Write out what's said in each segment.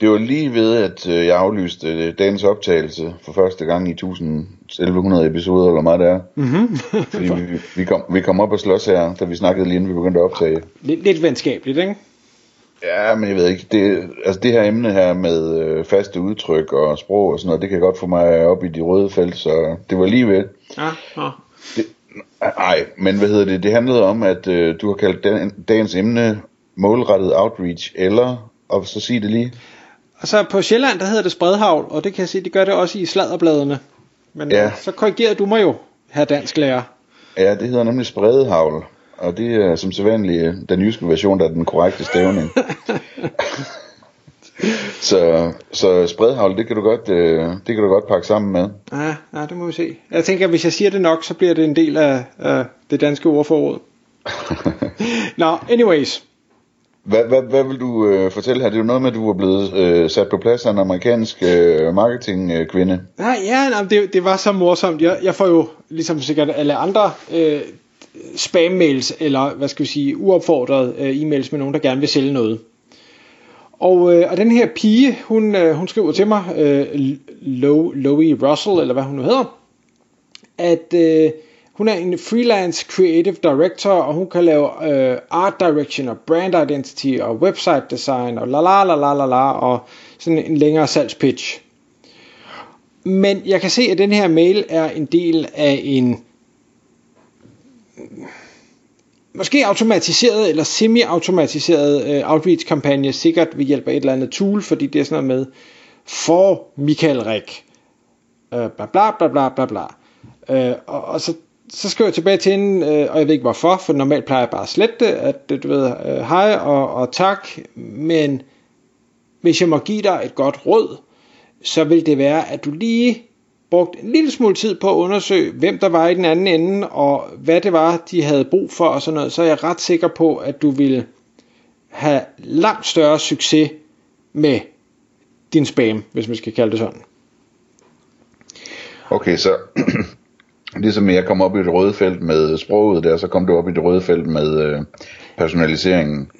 Det var lige ved, at øh, jeg aflyste øh, dagens optagelse for første gang i 1100 episoder, eller meget det er. Mm-hmm. Fordi vi, vi, kom, vi kom op og slås her, da vi snakkede lige inden vi begyndte at optage. lidt, lidt venskabeligt, ikke? Ja, men jeg ved ikke, det, altså det her emne her med øh, faste udtryk og sprog og sådan noget, det kan godt få mig op i de røde felt, så det var lige ved. Ja, ja. Det, nej, men hvad hedder det? Det handlede om, at øh, du har kaldt dagens emne målrettet outreach, eller, og så sig det lige. Og så på Sjælland, der hedder det spredhavl, og det kan jeg se, det gør det også i sladderbladene. Men Ja. så korrigerer du mig jo, her dansk lærer. Ja, det hedder nemlig spredehavl, og det er som sædvanligt øh, den jyske version, der er den korrekte stavning. så, så spredehavl, det kan du godt, øh, det kan du godt pakke sammen med. Ja, ja, det må vi se. Jeg tænker, at hvis jeg siger det nok, så bliver det en del af, af det danske ordforråd. Nå, anyways. Hvad, hvad, hvad vil du øh, fortælle her? Det er jo noget med, at du er blevet øh, sat på plads af en amerikansk øh, marketingkvinde. Øh, nej, ja, nej, det, det var så morsomt. Jeg, jeg får jo, ligesom sikkert alle andre, øh, spam-mails, eller hvad skal vi sige, uopfordrede øh, e-mails med nogen, der gerne vil sælge noget. Og, øh, og den her pige, hun, øh, hun skriver til mig, øh, Lo, Loie Russell, eller hvad hun nu hedder, at øh, hun er en freelance creative director, og hun kan lave øh, art direction og brand identity og website design og la la la la la la og sådan en længere salgspitch. Men jeg kan se, at den her mail er en del af en måske automatiseret eller semi-automatiseret øh, outreach-kampagne, sikkert ved hjælp af et eller andet tool, fordi det er sådan noget med for Michael Rik. Øh, bla bla bla bla bla bla. Øh, og, og så, så skriver jeg tilbage til hende, øh, og jeg ved ikke hvorfor, for normalt plejer jeg bare at slette det, at du ved, øh, hej og, og tak, men hvis jeg må give dig et godt råd, så vil det være, at du lige brugte en lille smule tid på at undersøge, hvem der var i den anden ende, og hvad det var, de havde brug for og sådan noget, så er jeg ret sikker på, at du ville have langt større succes med din spam, hvis man skal kalde det sådan. Okay, så ligesom jeg kom op i det røde felt med sproget der, så kom du op i det røde felt med øh, personaliseringen.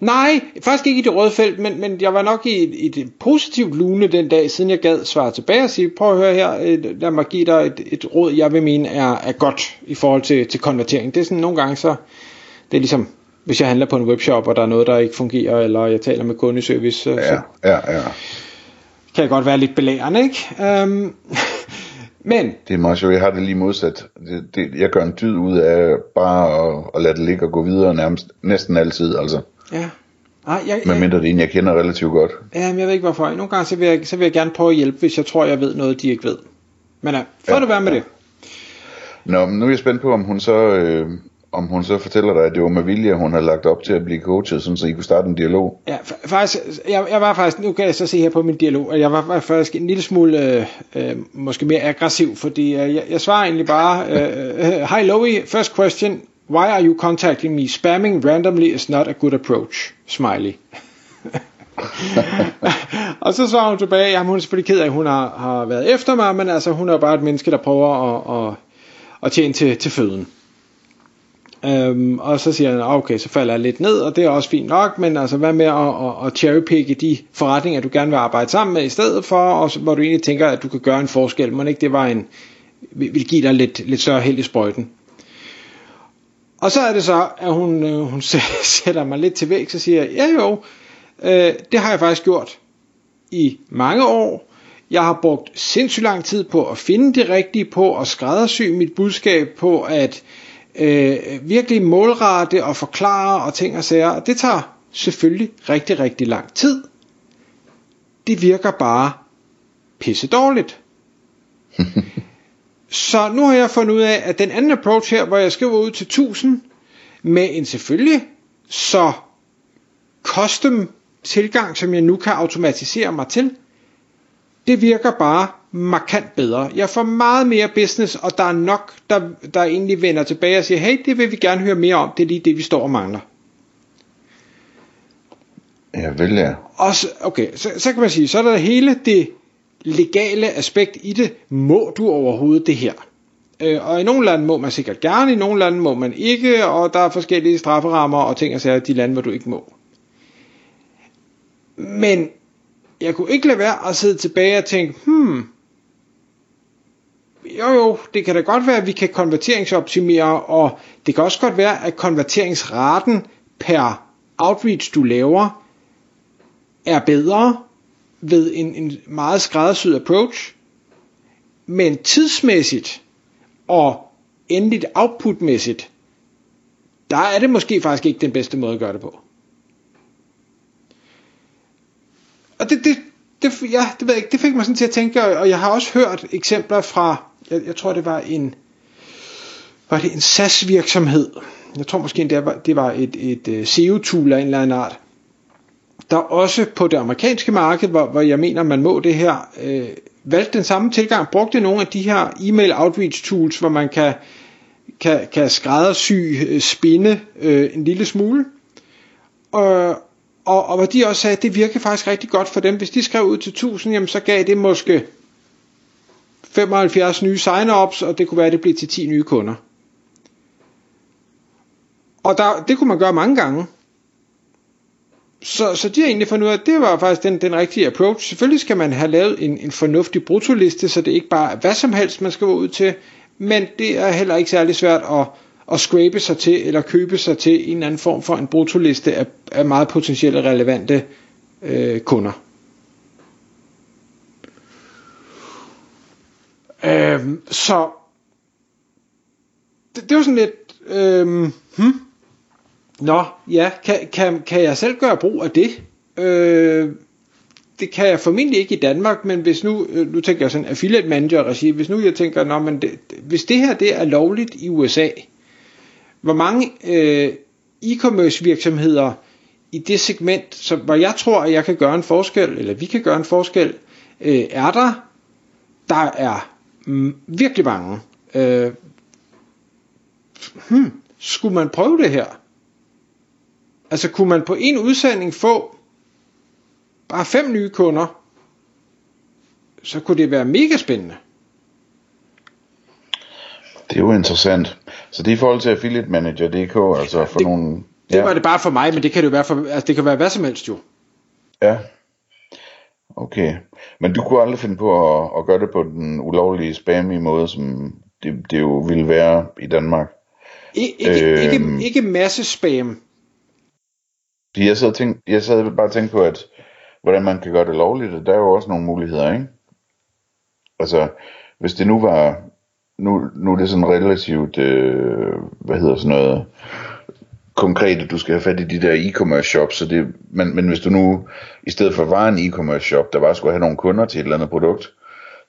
Nej, faktisk ikke i det røde felt, men, men jeg var nok i, i det positivt lune den dag, siden jeg gad svare tilbage og sige, prøv at høre her, øh, lad mig give dig et, et råd, jeg vil mene er, er godt i forhold til, til konvertering. Det er sådan nogle gange så, det er ligesom, hvis jeg handler på en webshop, og der er noget, der ikke fungerer, eller jeg taler med kundeservice, så, Ja, ja, ja. kan jeg godt være lidt belærende, ikke? Um, men, Det er meget sjovt, jeg har det lige modsat. Det, det, jeg gør en dyd ud af bare at, at lade det ligge og gå videre nærmest, næsten altid, altså. ja, Ej, jeg, jeg, mindre det er en, jeg kender relativt godt. ja, men jeg ved ikke hvorfor. Nogle gange så vil, jeg, så vil jeg gerne prøve at hjælpe, hvis jeg tror, jeg ved noget, de ikke ved. Men ja, fred Ja, ja, være med ja. det. Nå, men nu er jeg spændt på, om hun så, øh, om hun så fortæller dig, at det var med vilje, hun har lagt op til at blive coachet, sådan så I kunne starte en dialog. Ja, faktisk, jeg, jeg var faktisk, nu kan jeg så se her på min dialog, at jeg var var faktisk en lille smule, øh, øh måske mere aggressiv, fordi øh, jeg, jeg svarer egentlig bare, øh, øh Hi Loey, first question, why are you contacting me? Spamming randomly is not a good approach. Smiley. og så svarer hun tilbage, jamen hun er selvfølgelig ked af, at hun har, har været efter mig, men altså hun er bare et menneske, der prøver at, at, at tjene til, til føden. Øhm, og så siger han, okay, så falder jeg lidt ned, og det er også fint nok, men altså hvad med at, at, at cherrypicke de forretninger, du gerne vil arbejde sammen med i stedet for, og så, hvor du egentlig tænker, at du kan gøre en forskel, men ikke det var en, vil give dig lidt, lidt større held i sprøjten. Og så er det så, at hun, øh, hun sætter mig lidt til væk, så siger jeg, ja jo, øh, det har jeg faktisk gjort i mange år. Jeg har brugt sindssygt lang tid på at finde det rigtige, på at skræddersy mit budskab, på at øh, virkelig målrette og forklare og ting og sager. Og det tager selvfølgelig rigtig, rigtig lang tid. Det virker bare pisse dårligt. Så nu har jeg fundet ud af, at den anden approach her, hvor jeg skriver ud til 1000, med en selvfølgelig så custom tilgang, som jeg nu kan automatisere mig til, det virker bare markant bedre. Jeg får meget mere business, og der er nok, der, der egentlig vender tilbage og siger, hey, det vil vi gerne høre mere om, det er lige det, vi står og mangler. Ja, vel ja. Og så, okay, så, så kan man sige, så er der hele det legale aspekt i det. Må du overhovedet det her? Øh, og i nogle lande må man sikkert gerne, i nogle lande må man ikke, og der er forskellige strafferammer og ting og sager de lande, hvor du ikke må. Men jeg kunne ikke lade være at sidde tilbage og tænke, hmm, jo jo, det kan da godt være, at vi kan konverteringsoptimere, og det kan også godt være, at konverteringsraten per outreach, du laver, er bedre ved en, en meget skræddersyet approach, men tidsmæssigt og endeligt outputmæssigt, der er det måske faktisk ikke den bedste måde at gøre det på. Og det, det, det, ja, det, ved jeg ikke, det fik mig sådan til at tænke, og jeg har også hørt eksempler fra, jeg, jeg tror det var en, var det en SaaS virksomhed, jeg tror måske det var, det var et, et, øh, et SEO-tool af en eller anden art, der også på det amerikanske marked, hvor, hvor jeg mener, man må det her, øh, valgte den samme tilgang, brugte nogle af de her email outreach tools, hvor man kan, kan, kan skræddersy, øh, spinde øh, en lille smule. Og, og, og hvor de også sagde, at det virker faktisk rigtig godt for dem. Hvis de skrev ud til 1000, jamen så gav det måske 75 nye sign-ups, og det kunne være, at det blev til 10 nye kunder. Og der, det kunne man gøre mange gange. Så, så de har egentlig fundet ud af, at det var faktisk den, den rigtige approach. Selvfølgelig skal man have lavet en, en fornuftig brutoliste, så det ikke bare er hvad som helst, man skal gå ud til, men det er heller ikke særlig svært at, at scrape sig til, eller købe sig til en eller anden form for en brutoliste af, af meget potentielle relevante øh, kunder. Øhm, så det, det var sådan lidt, øhm, hmm, Nå, ja, kan, kan, kan jeg selv gøre brug af det? Øh, det kan jeg formentlig ikke i Danmark, men hvis nu, øh, nu tænker jeg sådan affiliate manager regi, hvis nu jeg tænker, nå, men det, hvis det her det er lovligt i USA, hvor mange øh, e-commerce virksomheder i det segment, så, hvor jeg tror, at jeg kan gøre en forskel, eller vi kan gøre en forskel, øh, er der, der er virkelig mange. Øh, hmm, skulle man prøve det her? Altså kunne man på en udsending få bare fem nye kunder, så kunne det være mega spændende. Det er jo interessant. Så det er i forhold til affiliate manager.dk, altså for det, nogle... Ja. Det var det bare for mig, men det kan det jo være for, altså det kan være hvad som helst jo. Ja. Okay. Men du kunne aldrig finde på at, at gøre det på den ulovlige spammy måde, som det, det jo ville være i Danmark. I, ikke, øhm, ikke, ikke masse spam. Jeg sad, tænk, jeg sad bare og tænkte på, at hvordan man kan gøre det lovligt, der er jo også nogle muligheder, ikke? Altså, hvis det nu var, nu, nu er det sådan relativt, øh, hvad hedder sådan noget, konkret, at du skal have fat i de der e-commerce shops, så det, men, men hvis du nu, i stedet for var en e-commerce shop, der bare skulle have nogle kunder til et eller andet produkt,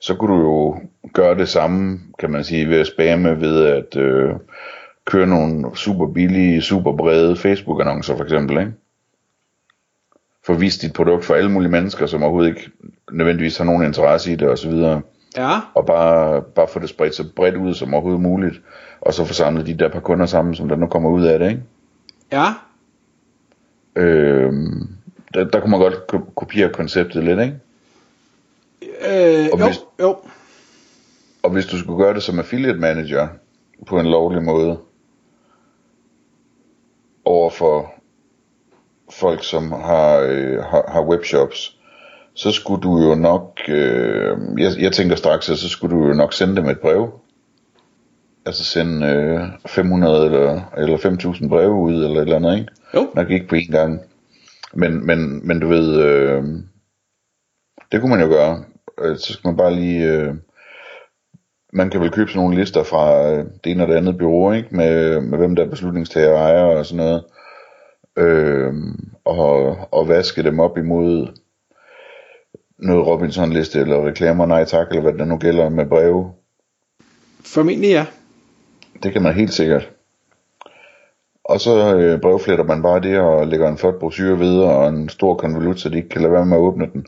så kunne du jo gøre det samme, kan man sige, ved at spamme, ved at øh, køre nogle super billige, super brede Facebook-annoncer for eksempel, ikke? få vist dit produkt for alle mulige mennesker, som overhovedet ikke nødvendigvis har nogen interesse i det osv. Ja. Og bare, bare få det spredt så bredt ud som overhovedet muligt, og så få samlet de der par kunder sammen, som der nu kommer ud af det, ikke? Ja. Øhm, der, der kunne man godt kopiere konceptet lidt, ikke? Øh, og hvis, jo, jo. Og hvis du skulle gøre det som affiliate manager på en lovlig måde, over for folk, som har, øh, har, har webshops, så skulle du jo nok, øh, jeg, jeg tænker straks, at så skulle du jo nok sende dem et brev. Altså sende øh, 500 eller, eller 5.000 breve ud, eller et eller andet, ikke? Jo. Nok ikke på én gang. Men, men, men du ved, øh, det kunne man jo gøre. Øh, så skal man bare lige... Øh, man kan vel købe sådan nogle lister fra øh, det ene og det andet bureau, ikke? Med, med hvem der er beslutningstager og ejer og sådan noget øh, og, og vaske dem op imod noget Robinson-liste eller reklamer, nej tak, eller hvad der nu gælder med breve. Formentlig ja. Det kan man helt sikkert. Og så øh, brevfletter man bare det og lægger en flot brochure videre og en stor konvolut, så de ikke kan lade være med at åbne den.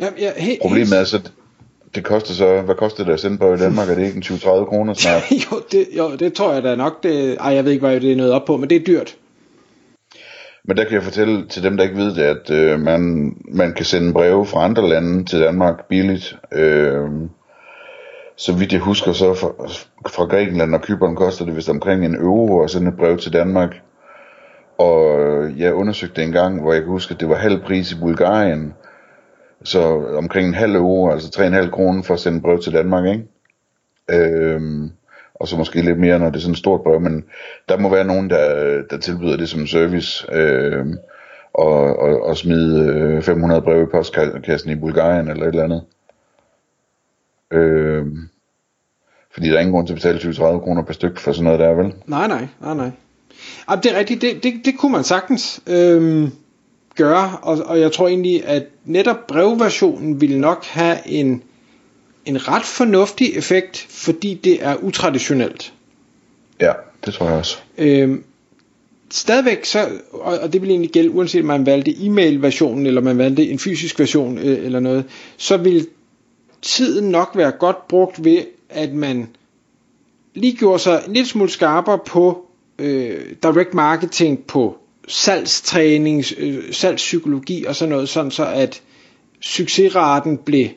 Ja, ja, he, Problemet er så, det koster så, hvad koster det at sende brev i Danmark? Er det ikke en 20-30 kroner snart? jo, det, jo, det tror jeg da nok. Det, ej, jeg ved ikke, hvad det er nået op på, men det er dyrt. Men der kan jeg fortælle til dem, der ikke ved det, at øh, man, man kan sende breve fra andre lande til Danmark billigt. Øh, så vidt jeg husker, så fra, fra Grækenland og Kypern koster det vist omkring en euro at sende et brev til Danmark. Og øh, jeg undersøgte en gang, hvor jeg kan huske, at det var halv pris i Bulgarien. Så omkring en halv euro, altså 3,5 kroner for at sende et brev til Danmark, ikke? Øhm, og så måske lidt mere, når det er sådan et stort brev, men der må være nogen, der, der tilbyder det som service, Øhm, og, og, og smide øh, 500 brev i postkassen i Bulgarien eller et eller andet. Øh, fordi der er ingen grund til at betale 20-30 kroner per stykke for sådan noget der, vel? Nej, nej, nej, nej. Jamen, det er rigtigt, det, det, det kunne man sagtens øhm, gøre, og, og jeg tror egentlig, at netop brevversionen ville nok have en, en ret fornuftig effekt, fordi det er utraditionelt. Ja, det tror jeg også. Øhm, stadigvæk så, og, og det vil egentlig gælde, uanset om man valgte e-mail-versionen, eller man valgte en fysisk version, øh, eller noget, så vil tiden nok være godt brugt ved, at man lige gjorde sig en lille smule skarpere på øh, direct marketing, på salgstræning, øh, salgspsykologi og sådan noget, sådan så at succesraten blev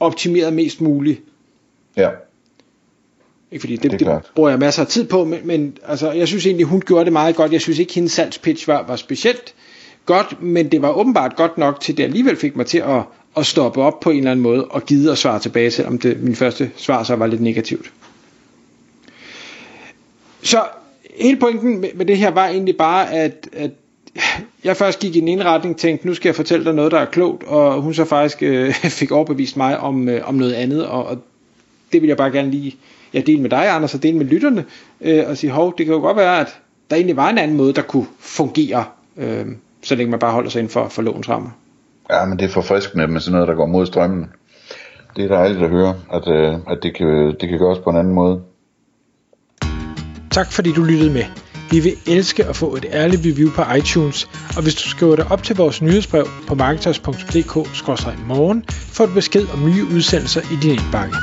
optimeret mest muligt. Ja. Ikke fordi det, det, det bruger jeg masser af tid på, men, men altså, jeg synes egentlig, hun gjorde det meget godt. Jeg synes ikke, hendes salgspitch var, var specielt godt, men det var åbenbart godt nok til, det alligevel fik mig til at, at stoppe op på en eller anden måde og gide at svare tilbage, selvom det, min første svar så var lidt negativt. Så hele pointen med, det her var egentlig bare, at, at jeg først gik i en ene retning, tænkte, nu skal jeg fortælle dig noget, der er klogt, og hun så faktisk øh, fik overbevist mig om, øh, om noget andet, og, og det vil jeg bare gerne lige ja, dele med dig, Anders, og dele med lytterne, øh, og sige, hov, det kan jo godt være, at der egentlig var en anden måde, der kunne fungere, øh, så længe man bare holder sig inden for, for lovens rammer. Ja, men det er forfriskende med sådan altså noget, der går mod strømmen. Det er dejligt at høre, at, øh, at det, kan, det kan gøres på en anden måde. Tak fordi du lyttede med. Vi vil elske at få et ærligt review på iTunes, og hvis du skriver dig op til vores nyhedsbrev på marketers.dk-morgen, får du besked om nye udsendelser i din indbakke.